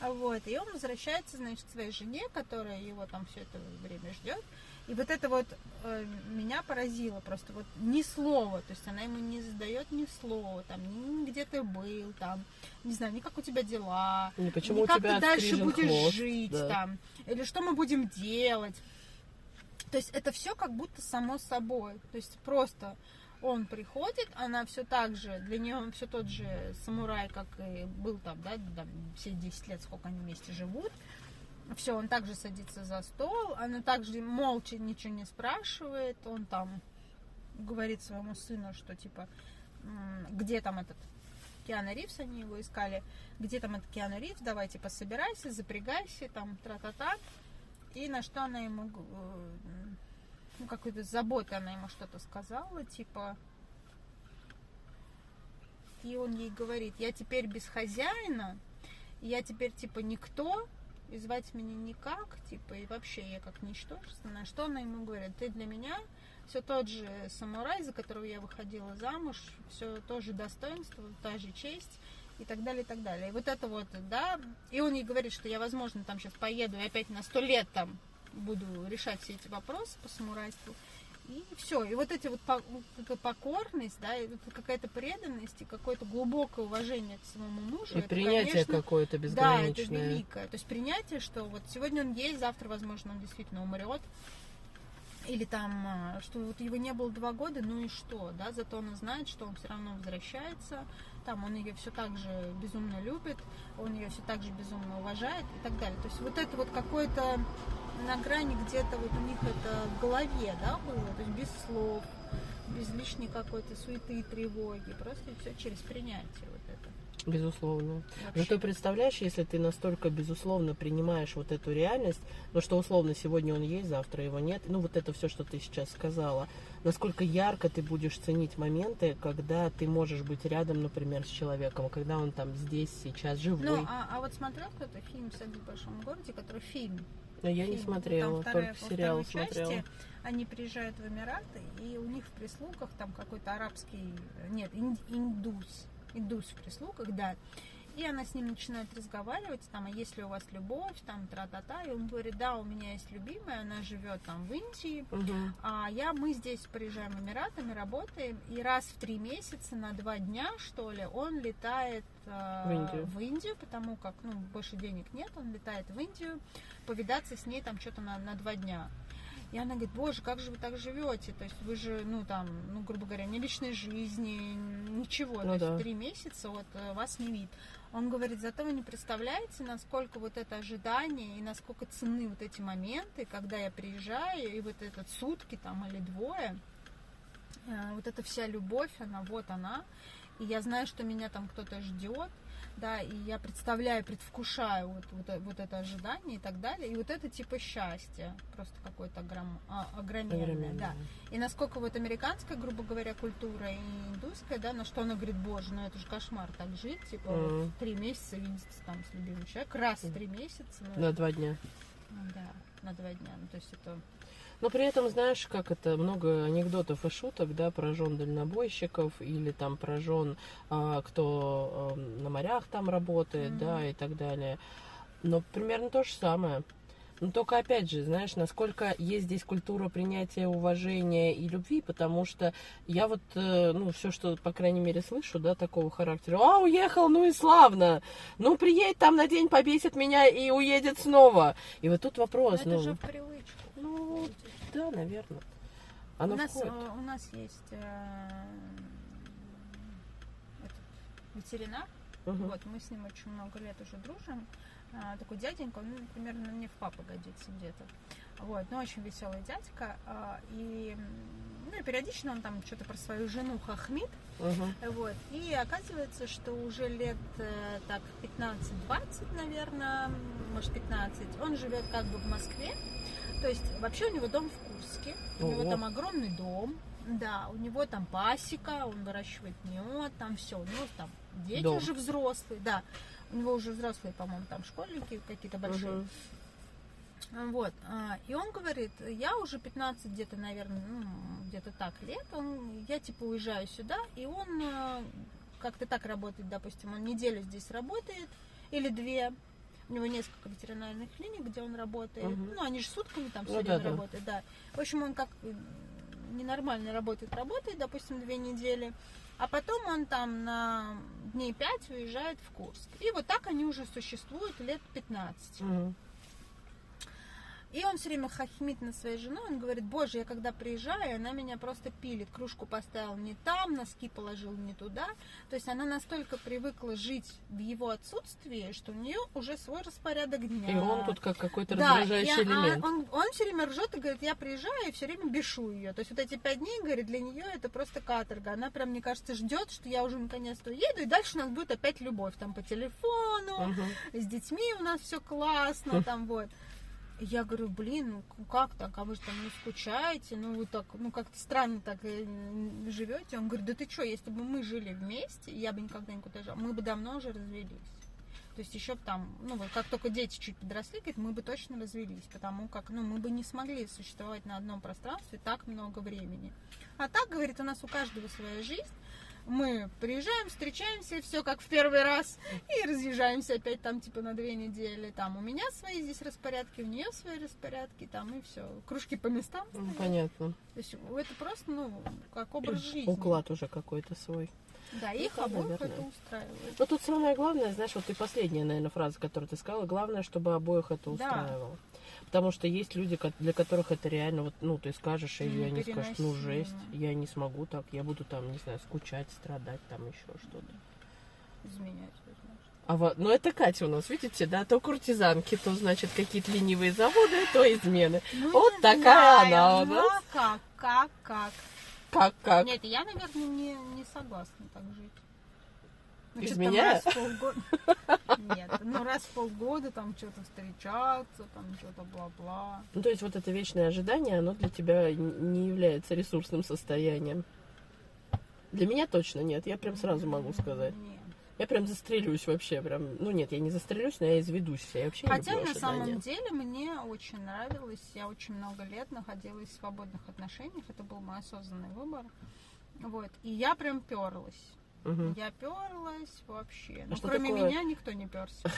А Вот, и он возвращается, значит, своей жене, которая его там все это время ждет. И вот это вот э, меня поразило просто вот ни слова, то есть она ему не задает ни слова, там, ни где ты был, там, не знаю, ни как у тебя дела, И почему ни у как тебя ты дальше будешь хвост, жить, да. там, или что мы будем делать. То есть это все как будто само собой. То есть просто он приходит, она все так же, для нее он все тот же самурай, как и был там, да, там, все 10 лет, сколько они вместе живут. Все, он также садится за стол, она также молча ничего не спрашивает, он там говорит своему сыну, что типа, где там этот Киана Ривз, они его искали, где там этот Киану Ривз, давай типа собирайся, запрягайся, там тра-та-та. И на что она ему, э, ну, какой-то с заботой она ему что-то сказала, типа... И он ей говорит, я теперь без хозяина, я теперь, типа, никто, и звать меня никак, типа, и вообще я как ничтожество. На что она ему говорит, ты для меня все тот же самурай, за которого я выходила замуж, все то же достоинство, та же честь, и так далее, и так далее. И вот это вот, да, и он ей говорит, что я, возможно, там сейчас поеду и опять на сто лет там буду решать все эти вопросы по самурайству. И все. И вот эти вот покорность, да, и какая-то преданность и какое-то глубокое уважение к своему мужу. И это, принятие какое-то Да, это безграничное. великое. То есть принятие, что вот сегодня он есть, завтра, возможно, он действительно умрет. Или там, а, что вот его не было два года, ну и что, да, зато он знает, что он все равно возвращается, там он ее все так же безумно любит, он ее все так же безумно уважает и так далее. То есть вот это вот какое-то на грани где-то вот у них это в голове, да, было, то есть без слов, без лишней какой-то суеты и тревоги, просто все через принятие вот это. Безусловно. Вообще. Зато представляешь, если ты настолько безусловно принимаешь вот эту реальность, ну что условно сегодня он есть, завтра его нет, ну вот это все, что ты сейчас сказала, насколько ярко ты будешь ценить моменты, когда ты можешь быть рядом, например, с человеком, когда он там здесь, сейчас, живой. Ну, а, а вот смотрел кто-то фильм «Секс в большом городе», который фильм? Но я не смотрела, Там вторая- только сериал второй смотрела. части они приезжают в Эмираты, и у них в прислугах там какой-то арабский, нет, ин- индус, индус в прислугах, да. И она с ним начинает разговаривать, там, а есть ли у вас любовь, там, тра-та-та, и он говорит, да, у меня есть любимая, она живет там в Индии, Мгм. а я, мы здесь приезжаем в Эмираты, мы работаем, и раз в три месяца на два дня, что ли, он летает э, В Индию. в Индию, потому как, ну, больше денег нет, он летает в Индию, повидаться с ней там что-то на, на два дня. И она говорит, боже, как же вы так живете? То есть вы же, ну там, ну, грубо говоря, ни личной жизни, ничего. Ну То да. есть три месяца вот э, вас не вид. Он говорит, зато вы не представляете, насколько вот это ожидание и насколько ценны вот эти моменты, когда я приезжаю, и вот этот сутки там или двое, э, вот эта вся любовь, она вот она, и я знаю, что меня там кто-то ждет, да, и я представляю, предвкушаю вот, вот, э- вот это ожидание и так далее, и вот это типа счастье, просто какое-то огром, а, огроменное, Огроменное. да. И насколько вот американская, грубо говоря, культура и индусская, да, на что она говорит, боже, ну это же кошмар так жить, типа вот Мгм. три месяца видеться там с любимым человеком, раз в три месяца, ну, На два дня. ну, да, на два дня, ну то есть это Но при этом, знаешь, как это, много анекдотов и шуток, да, про жен дальнобойщиков или там про жен, а, кто а, на морях там работает, Мгм. да, и так далее. Но примерно то же самое. Но только опять же, знаешь, насколько есть здесь культура принятия, уважения и любви, потому что я вот, э, ну, все, что, по крайней мере, слышу, да, такого характера, а, уехал, ну и славно, ну, приедет там на день, побесит меня и уедет снова. И вот тут вопрос, это ну, же в да, наверное. Оно у, нас, входит. э, у нас есть э, этот ветеринар, Мгм. вот, мы с ним очень много лет уже дружим. А, такой дяденька, он ну, примерно мне в папу годится где-то. Вот, но очень веселый дядька. а, и, ну, и периодично он там что-то про свою жену хохмит. Мгм. Вот. И оказывается, что уже лет э, так 15-20, наверное, может 15, он живет как бы в Москве. То есть вообще у него дом в Курске, у него там огромный дом, да, у него там пасека, он выращивает мед, там все, у него там дети Дом. уже взрослые, да, у него уже взрослые, по-моему, там школьники какие-то большие. Мгм. Вот. а, И он говорит, я уже 15 где-то, наверное, ну, где-то так лет, он, я типа уезжаю сюда, и он а, как-то так работает, допустим, он неделю здесь работает, или две, у него несколько ветеринарных клиник, где он работает, Мгм. ну, они же сутками там Ну все да, время да. работают, да. В общем, он как ненормально работает, работает, допустим, две недели, а потом он там на дней пять уезжает в Курск. И вот так они уже существуют лет 15. Мгм. И он все время хохмит на своей женой, он говорит, боже, я когда приезжаю, она меня просто пилит, кружку поставил не там, носки положил не туда. То есть она настолько привыкла жить в его отсутствии, что у нее уже свой распорядок дня. И он тут как какой-то Да, раздражающий а, элемент. он, он все время ржет и говорит, я приезжаю и все время бешу ее. То есть вот эти пять дней, говорит, для нее это просто каторга. Она прям, мне кажется, ждет, что я уже наконец-то уеду, и дальше у нас будет опять любовь. Там по телефону, Мгм. с детьми у нас все классно, там вот. Я говорю, блин, ну как так, а вы же там не скучаете, ну вы так, ну как-то странно так живете. Он говорит, да ты что, если бы мы жили вместе, я бы никогда никуда жил, мы бы давно уже развелись. То есть еще там, ну вот как только дети чуть подросли, говорит, мы бы точно развелись, потому как, ну мы бы не смогли существовать на одном пространстве так много времени. А так, говорит, у нас у каждого своя жизнь, мы приезжаем, встречаемся, все как в первый раз, и разъезжаемся опять там типа на две недели. Там у меня свои здесь распорядки, у нее свои распорядки, там и все. Кружки по местам. Ну. Понятно. То есть это просто, ну, как образ жизни. Уклад уже какой-то свой. Да, Ну, их да, обоих наверное. это устраивает. Но тут самое главное, знаешь, вот и последняя, наверное, фраза, которую ты сказала, главное, чтобы обоих это Да. Потому что есть люди, для которых это реально, вот, ну, ты скажешь, или они скажут, ну, жесть, я не смогу так, я буду там, не знаю, скучать, страдать, там еще что-то. Изменять, возможно. А вот, ну это Катя у нас, видите, да, то куртизанки, то, значит, какие-то ленивые заводы, то измены. Ну, Вот такая знаю, она у ну, нас. а как, как, как? Как, как? Нет, я, наверное, не, не согласна так жить. Ну, Изменяя? раз в полгода. Нет, ну раз в полгода там что-то встречаться, там что-то бла-бла. Ну, то есть вот это вечное ожидание, оно для тебя не является ресурсным состоянием. Для меня точно нет, я прям сразу могу сказать. Нет. Я прям застрелюсь вообще, прям, ну нет, я не застрелюсь, но я изведусь я вообще не Хотя люблю на самом деле мне очень нравилось, я очень много лет находилась в свободных отношениях, это был мой осознанный выбор. Вот, и я прям перлась. Мгм. Я перлась вообще. Ну, А что кроме такое? меня никто не перся.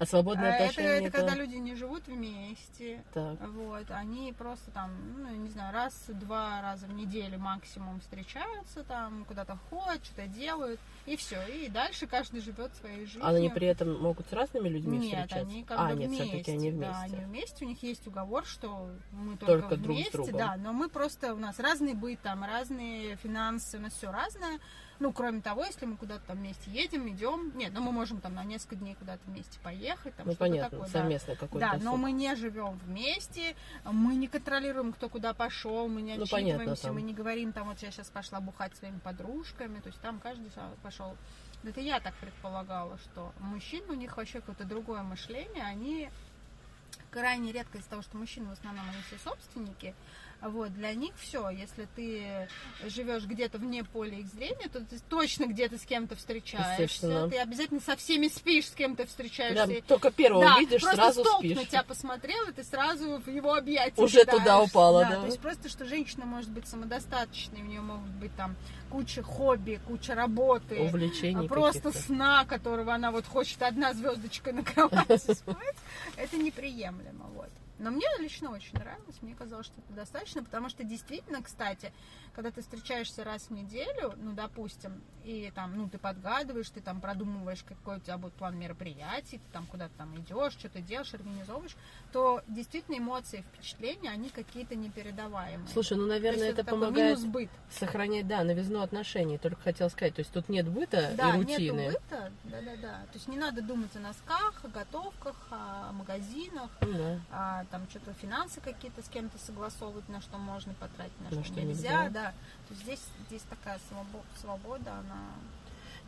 А свободные А это, отношения это когда люди не живут вместе. Так. Вот, они просто там, ну, не знаю, раз-два раза в неделю максимум встречаются там, куда-то ходят, что-то делают, и все. И дальше каждый живет своей жизнью. А они при этом могут с разными людьми Нет, встречаться? они как а, бы нет, вместе. они вместе. Да, они вместе. У них есть уговор, что мы только, Только друг с вместе, другом. да, но мы просто, у нас разный быт, там, разные финансы, у нас все разное. Ну, кроме того, если мы куда-то там вместе едем, идем, нет, ну мы можем там на несколько дней куда-то вместе поехать, там Ну, понятно, такое, да. совместно какой-то Да, но досуг. мы не живем вместе, мы не контролируем, кто куда пошел, мы не Ну, понятно, отчитываемся, там. мы не говорим, там, вот я сейчас пошла бухать своими подружками, то есть там каждый пошел. Это я так предполагала, что мужчины, у них вообще какое-то другое мышление, они крайне редко из-за того, что мужчины в основном они все собственники, вот, для них все, если ты живешь где-то вне поля их зрения, то ты точно где-то с кем-то встречаешься, ты обязательно со всеми спишь, с кем-то Да, встречаешься, только первого да, видишь, просто сразу столб спишь. на тебя посмотрел, и ты сразу в его объятия Уже туда упала, да. То есть просто, что женщина может быть самодостаточной, у нее могут быть там куча хобби, куча работы, Увлечений просто каких-то. сна, которого она вот хочет одна звездочка на кровати спать, это неприемлемо, вот. Но мне лично очень нравилось, мне казалось, что это достаточно, потому что действительно, кстати, когда ты встречаешься раз в неделю, ну, допустим, и там, ну, ты подгадываешь, ты там продумываешь, какой у тебя будет план мероприятий, ты там куда-то там идешь, что-то делаешь, организовываешь, то действительно эмоции, впечатления, они какие-то непередаваемые. Слушай, ну, наверное, это такой помогает быт. сохранять, да, новизну отношений. Только хотел сказать, то есть тут нет быта Да, и рутины. быта, да-да-да. То есть не надо думать о носках, о готовках, о магазинах, Ну да. а, там что-то финансы какие-то с кем-то согласовывать, на что можно потратить, на, На что, что нельзя, нельзя. да. То есть здесь, здесь такая свобо- свобода, она...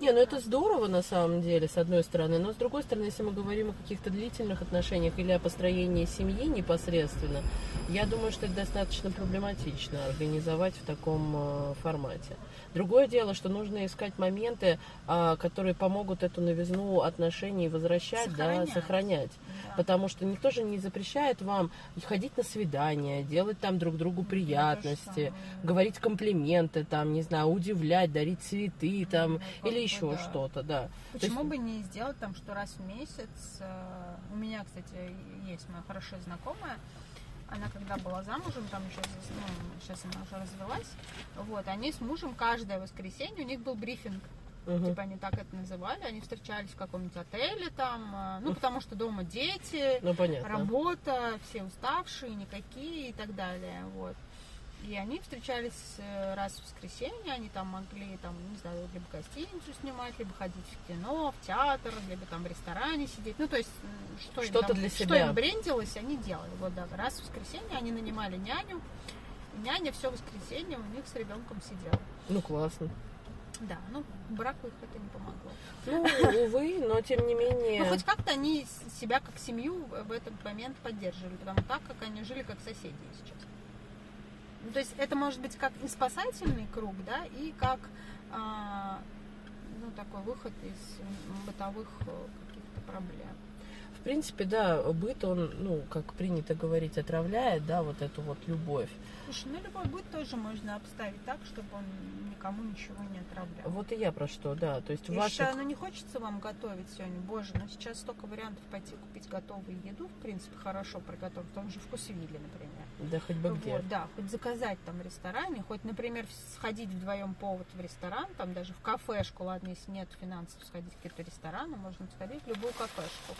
Не, ну это здорово на самом деле, с одной стороны, но с другой стороны, если мы говорим о каких-то длительных отношениях или о построении семьи непосредственно, я думаю, что это достаточно проблематично организовать в таком э, формате. Другое дело, что нужно искать моменты, а, которые помогут эту новизну отношений возвращать, Сохранять. да, сохранять. Потому что никто же не запрещает вам ходить на свидания, делать там друг другу приятности, самое. говорить комплименты, там, не знаю, удивлять, дарить цветы, там, Ну, или еще да. что-то, да. Почему есть- бы не сделать там, что раз в месяц... э, У меня, кстати, есть моя хорошая знакомая, она когда была замужем, там еще, ну, сейчас она уже развелась, вот, они с мужем каждое воскресенье, у них был брифинг, Мгм. типа они так это называли, они встречались в каком-нибудь отеле там, э, ну, потому что дома дети, Ну, понятно. работа, все уставшие, никакие и так далее, вот. И они встречались э, раз в воскресенье, они там могли, там, не знаю, либо гостиницу снимать, либо ходить в кино, в театр, либо там в ресторане сидеть. Ну, то есть, м, что, им там- для что себя. им брендилось, они делали. Вот, да, раз в воскресенье они нанимали няню, и няня все воскресенье у них с ребенком сидела. Ну, классно. Да, ну, браку их это не помогло. Ну, увы, но тем не менее... Ну, хоть как-то они себя как семью в этот момент поддерживали, потому так, как они жили как соседи сейчас. Ну, то есть это может быть как и спасательный круг, да, и как а, ну, такой выход из бытовых э, каких-то проблем. В принципе, да, быт, он, ну, как принято говорить, отравляет, да, вот эту вот любовь. Слушай, ну любой быт тоже можно обставить так, чтобы он никому ничего не отравлял. Вот и я про что, да. То есть Я ваших... считаю, ну не хочется вам готовить сегодня, боже, но сейчас столько вариантов пойти купить готовую еду, в принципе, хорошо приготовить, в том же вкусвилле, например. Да хоть бы где. Вот, да, хоть заказать там в ресторане, хоть, например, сходить вдвоем повод в ресторан, там даже в кафешку, ладно, если нет финансов сходить в какие-то рестораны, можно сходить в любую кафешку.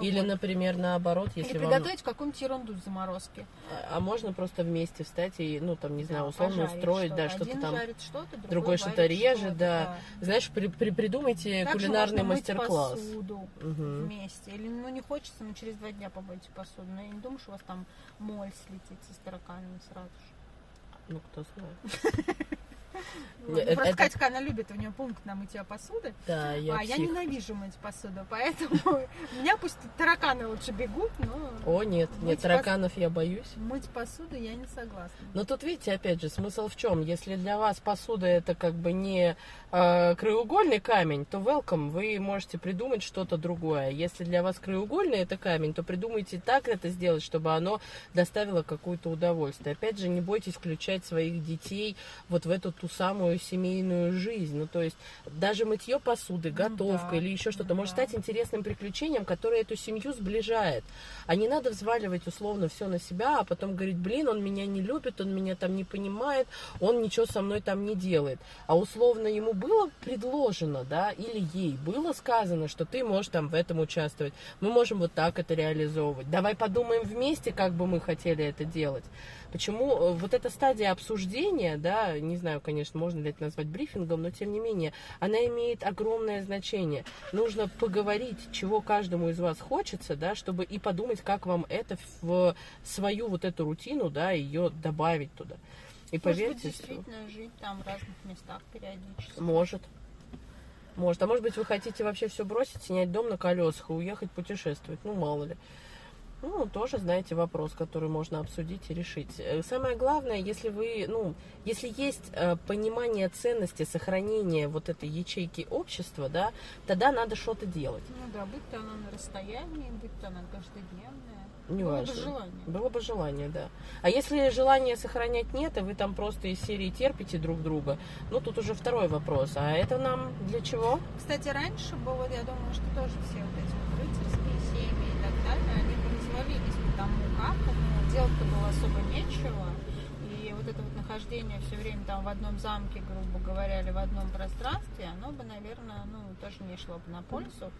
Или, Вот. например, наоборот, Или если вам... приготовить какую-нибудь ерунду с заморозки. А а можно просто вместе встать и, ну, там, не знаю, Да, условно устроить, да, что-то. там. что-то, другой, другой что-то режет, что-то, да. Знаешь, при, при- придумайте Также кулинарный мастер-класс. посуду Мгм. вместе. Или, ну, не хочется, но через два дня помойте посуду. Но я не думаю, что у вас там моль слетит со тараканами сразу же. Ну, кто знает. Ну, это- Просто Катька, она любит, у нее пункт на мытье посуды. Да, я а я псих. ненавижу мыть посуду, поэтому у меня пусть тараканы лучше бегут, но О, нет, нет, тараканов я боюсь. мыть посуду я не согласна. Но тут, видите, опять же, смысл в чем? Если для вас посуда это как бы не э, краеугольный камень, то welcome, вы можете придумать что-то другое. Если для вас краеугольный это камень, то придумайте так это сделать, чтобы оно доставило какое-то удовольствие. Опять же, не бойтесь включать своих детей вот в эту тусовку самую семейную жизнь. Ну, то есть даже мытье посуды, готовка да, или еще что-то да. может стать интересным приключением, которое эту семью сближает. А не надо взваливать условно все на себя, а потом говорить, блин, он меня не любит, он меня там не понимает, он ничего со мной там не делает. А условно ему было предложено, да, или ей было сказано, что ты можешь там в этом участвовать. Мы можем вот так это реализовывать. Давай подумаем вместе, как бы мы хотели это делать. Почему э, вот эта стадия обсуждения, да, не знаю, конечно, можно ли это назвать брифингом, но тем не менее, она имеет огромное значение. Нужно поговорить, чего каждому из вас хочется, да, чтобы и подумать, как вам это в свою вот эту рутину, да, ее добавить туда. И Может быть, поверьте, действительно жить там в разных местах периодически. может. Может. А может быть, вы хотите вообще все бросить, снять дом на колесах и уехать путешествовать. Ну, мало ли. Ну, тоже, знаете, вопрос, который можно обсудить и решить. Э, Самое главное, если вы, ну, если есть э, понимание ценности сохранения вот этой ячейки общества, да, тогда надо что-то делать. Ну да, будь то оно на расстоянии, будь то оно каждодневное. Не Было бы важно. желание. Было бы желание, да. А если желания сохранять нет, и вы там просто из серии терпите друг друга, ну, тут уже второй вопрос. А это нам для чего? Кстати, раньше было, я думаю, что тоже все вот эти вот рыцарские семьи и так далее, они бы развалились, ну, делать-то было особо нечего. И вот это вот нахождение все время там в одном замке, грубо говоря, или в одном пространстве, оно бы, наверное, ну, тоже не шло бы на пользу.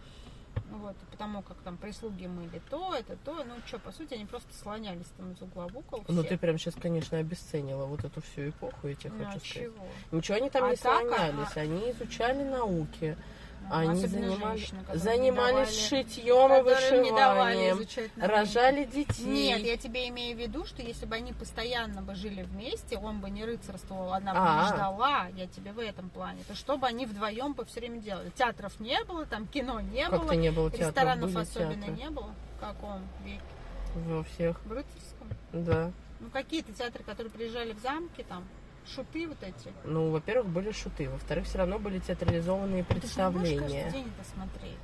Вот, потому как там прислуги мыли то, это то, ну что, по сути, они просто слонялись там из угла в угол. Ну, ты прям сейчас, конечно, обесценила вот эту всю эпоху, я тебе Ну, хочу а сказать. чего? Ничего они там А не так, слонялись, они изучали науки, они занимали- женщины, занимались давали- шитьем и вышиванием, рожали детей. Нет, я тебе имею в виду, что если бы они постоянно бы жили вместе, он бы не рыцарствовал, она бы А. не ждала, я тебе в этом плане, то что бы они вдвоем бы все время делали? Театров не было, там кино не Как-то было, не было ресторанов особенно театры. не было. В каком веке? Во всех, В рыцарском? да. Ну, какие-то театры, которые приезжали в замки, там, шуты вот эти. Ну, во-первых, были шуты, во-вторых, все равно были театрализованные Ты же не будешь каждый представления. день это смотреть.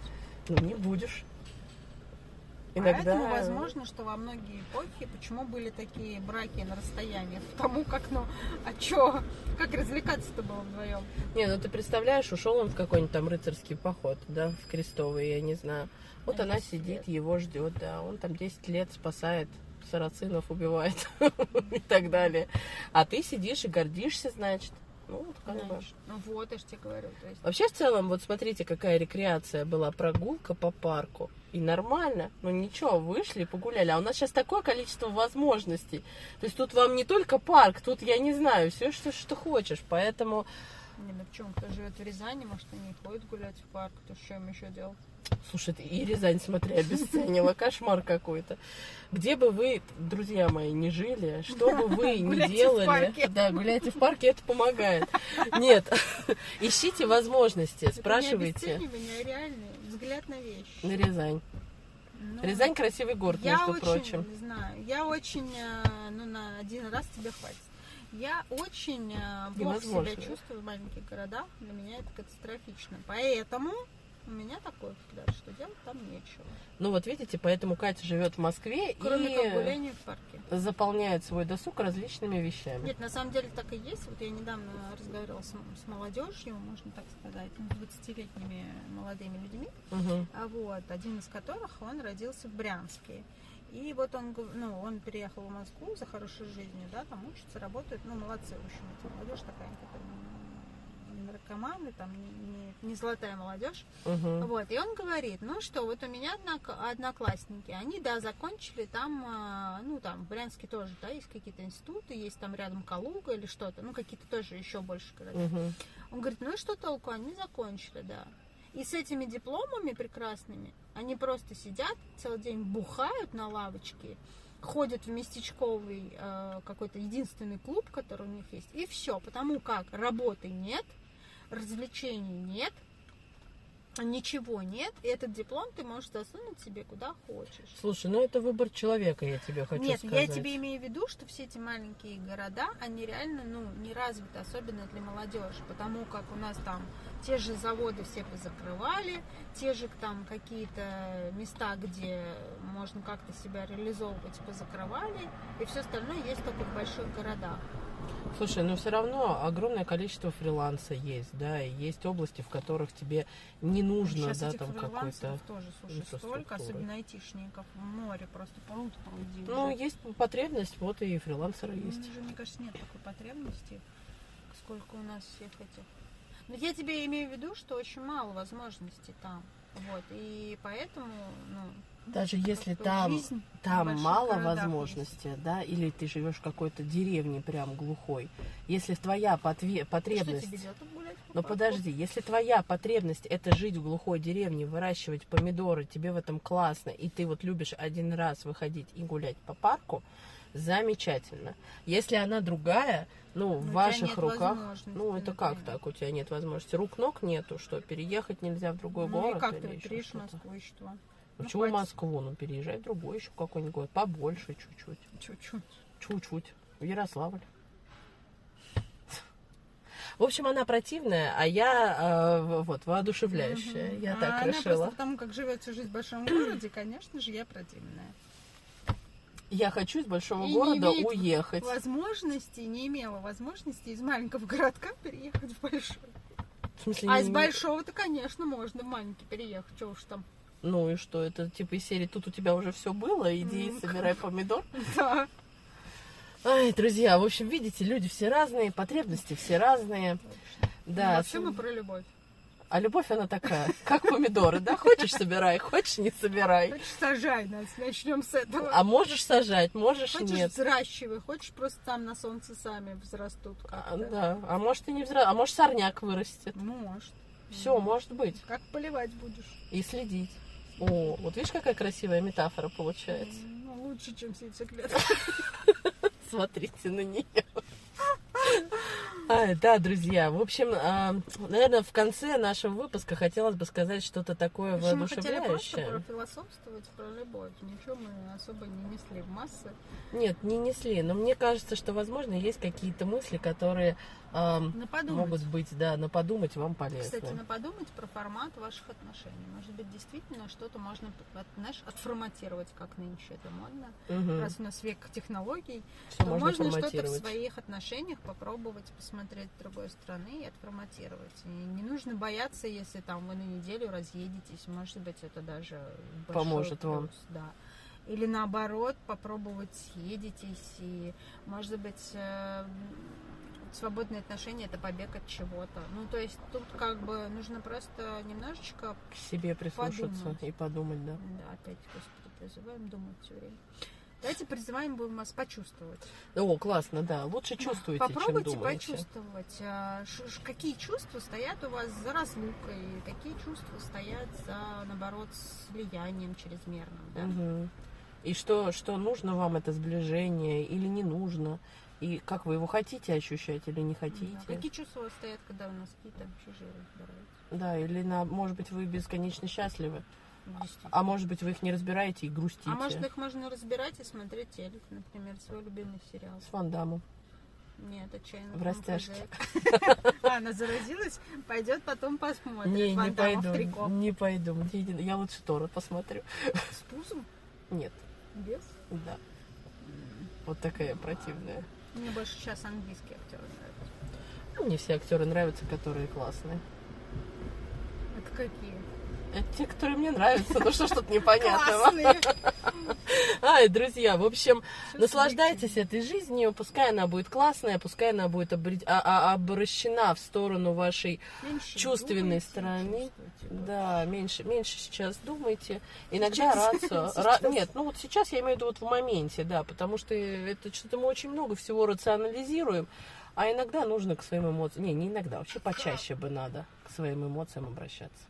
Ну, не будешь. Иногда... Поэтому возможно, что во многие эпохи, почему были такие браки на расстоянии, потому как, ну, а чё, как развлекаться-то было вдвоем? Не, ну ты представляешь, ушел он в какой-нибудь там рыцарский поход, да, в крестовый, я не знаю. Вот А она 10 сидит, лет. его ждет, да, он там 10 лет спасает сарацинов, убивает и так далее. А ты сидишь и гордишься, значит. Ну, вот как бы. Ну вот, я же тебе говорю, то есть Вообще, в целом, вот смотрите, какая рекреация была, прогулка по парку. И нормально, ну ничего, вышли, погуляли. А у нас сейчас такое количество возможностей. То есть тут вам не только парк, тут, я не знаю, все, что, что хочешь. Поэтому Не, ну почему, кто живет в Рязани, может, они ходят гулять в парк, то что им еще делать? Слушай, ты и Рязань, смотри, обесценила. Кошмар какой-то. Где бы вы, друзья мои, не жили, что бы вы ни делали... Да, гуляйте в парке, это помогает. Нет, ищите возможности, не спрашивайте. а реальный взгляд на вещи. На Рязань. Ну, Рязань красивый город, я между очень, прочим. не знаю, я очень, э, ну, на один раз тебе хватит. Я очень э, плохо себя чувствую в маленьких городах. Для меня это катастрофично. Поэтому у меня такой взгляд, что делать там нечего. Ну вот видите, поэтому Катя живет в Москве Кроме как и гуляния в парке. заполняет свой досуг различными вещами. Нет, на самом деле так и есть. Вот я недавно разговаривала с, с молодежью, можно так сказать, ну, 20-летними молодыми людьми. А вот, один из которых, он родился в Брянске. И вот он, ну, он переехал в Москву за хорошей жизнью, да, там учится, работает, ну, молодцы, в общем, эти молодежь такая, не наркоманы, там, не, не- не золотая молодежь. Мгм. Вот, и он говорит, ну что, вот у меня однок- одноклассники, они, да, закончили там, а, ну, там, в Брянске тоже, да, есть какие-то институты, есть там рядом Калуга или что-то, ну, какие-то тоже еще больше города. Мгм. Он говорит, ну и что толку, они закончили, да. И с этими дипломами прекрасными они просто сидят, целый день бухают на лавочке, ходят в местечковый э, какой-то единственный клуб, который у них есть, и все, потому как работы нет, развлечений нет, ничего нет, и этот диплом ты можешь засунуть себе куда хочешь. Слушай, ну это выбор человека, я тебе хочу Нет, сказать. я тебе имею в виду, что все эти маленькие города, они реально, ну, не развиты, особенно для молодежи, потому как у нас там те же заводы все позакрывали, те же там какие-то места, где можно как-то себя реализовывать, позакрывали, и все остальное есть только в больших городах. Слушай, но все равно огромное количество фриланса есть, да, и есть области, в которых тебе не нужно, Сейчас да, там какой-то... тоже, слушай, столько, особенно айтишников, в море просто пруд пруди. Ну, уже. есть потребность, вот и фрилансеры Ну, есть. уже, мне кажется, нет такой потребности, сколько у нас всех этих. Но я тебе имею в виду, что очень мало возможностей там. Вот, и поэтому, ну, Даже если там, жизнь там мало возможностей, да, или ты живешь в какой-то деревне прям глухой, если твоя потве- есть. потребность... Что по Но парку? подожди, если твоя потребность это жить в глухой деревне, выращивать помидоры, тебе в этом классно, и ты вот любишь один раз выходить и гулять по парку, замечательно. Если она другая, ну, Но в тебя ваших руках, ну, это как например. так, у тебя нет возможности, рук ног нету, что, переехать нельзя в другой Ну город и как или ты еще? Москву и что? Ну, Ну, хватит. Москву? Ну, переезжай в другой еще какой-нибудь город, побольше чуть-чуть. Чуть-чуть. Чуть-чуть. В Ярославль. В общем, она противная, а я э, вот воодушевляющая. Мгм. Я а так она решила. просто потому, как живет всю жизнь в большом городе, конечно же, я противная. Я хочу из большого И не города имеет уехать. Возможности, не имела возможности из маленького городка переехать в большой. В смысле, А не- из большого-то, конечно, можно в маленький переехать. Чего уж там. Ну и что, это типа из серии «Тут у тебя уже все было, иди Ну, собирай помидор». Да. Ай, друзья, в общем, видите, люди все разные, потребности все разные. Да, Ну, вообще мы про любовь. А любовь она такая, как помидоры, да? Хочешь собирай, хочешь не собирай. Хочешь, сажай нас, начнем с этого. А можешь сажать, можешь хочешь, нет. взращивай, хочешь, просто там на солнце сами взрастут А, да, а может и не взра... а может сорняк вырастет. Может. Все, может быть. Как поливать будешь? И следить. О, вот видишь, какая красивая метафора получается. Ну, лучше, чем яйцеклетка. Смотрите на нее. Ай, да, друзья. В общем, а, наверное, в конце нашего выпуска хотелось бы сказать что-то такое В общем, мы хотели просто воодушевляющее. профилософствовать про любовь. Ничего мы особо не несли в массы. Нет, не несли, но мне кажется, что, возможно, есть какие-то мысли, которые могут быть, да, на подумать вам полезны. Кстати, на подумать про формат ваших отношений. Может быть, действительно что-то можно, знаешь, отформатировать, как нынче это модно. Мгм. Раз у нас век технологий, Всё то можно можно что-то в своих отношениях попробовать посмотреть с другой стороны и отформатировать. И не нужно бояться, если там вы на неделю разъедетесь. Может быть, это даже Поможет вам. плюс, Да. Или наоборот, попробовать съедетесь. И, может быть, э, свободные отношения это побег от чего-то. Ну, то есть тут как бы нужно просто немножечко К себе прислушаться Подумать. и подумать, да. да, опять, господи, призываем думать все время. Давайте призываем будем вас почувствовать. О, классно, да. Лучше чувствуете, Попробуйте чем думаете. почувствовать, а, ш- какие чувства стоят у вас за разлукой, какие чувства стоят за, наоборот, с влиянием чрезмерным. Да? Мгм. И что, что нужно вам это сближение или не нужно? И как вы его хотите ощущать или не хотите? Да. Какие чувства стоят, когда у нас какие-то живы, здоровы? Да, или на, может быть, вы бесконечно счастливы, Действительно. а может быть, вы их не разбираете и грустите. А может, их можно разбирать и смотреть телек, например, свой любимый сериал. С Ван Дамом. Нет, отчаянно. В растяжке. А, она заразилась? Пойдет потом посмотрит. Не, не пойду, не пойду. Я лучше Тора посмотрю. С пузом? Нет, Без? да. Вот такая противная. Мне больше сейчас английские актеры нравятся. Мне все актеры нравятся, которые классные. Это какие? Это те, которые мне нравятся. Ну что ж тут непонятного? Ай, друзья, в общем, наслаждайтесь этой жизнью, пускай она будет классная, пускай она будет а- а- обращена в сторону вашей, чувственной стороны. да, меньше, меньше сейчас думайте. Иногда рацию. Нет, ну вот сейчас я имею в виду вот в моменте, да, потому что это что-то мы очень много всего рационализируем, а иногда нужно к своим эмоциям, не, не иногда, вообще почаще бы надо к своим эмоциям обращаться.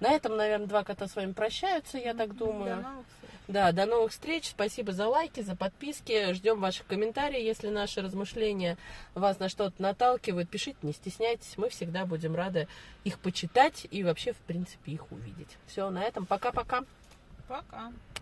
На этом, наверное, два кота с вами прощаются, я так думаю. До новых встреч. Да, до новых встреч. Спасибо за лайки, за подписки. Ждем ваших комментариев. Если наши размышления вас на что-то наталкивают, пишите, не стесняйтесь. Мы всегда будем рады их почитать и вообще, в принципе, их увидеть. Все, на этом пока-пока. Пока.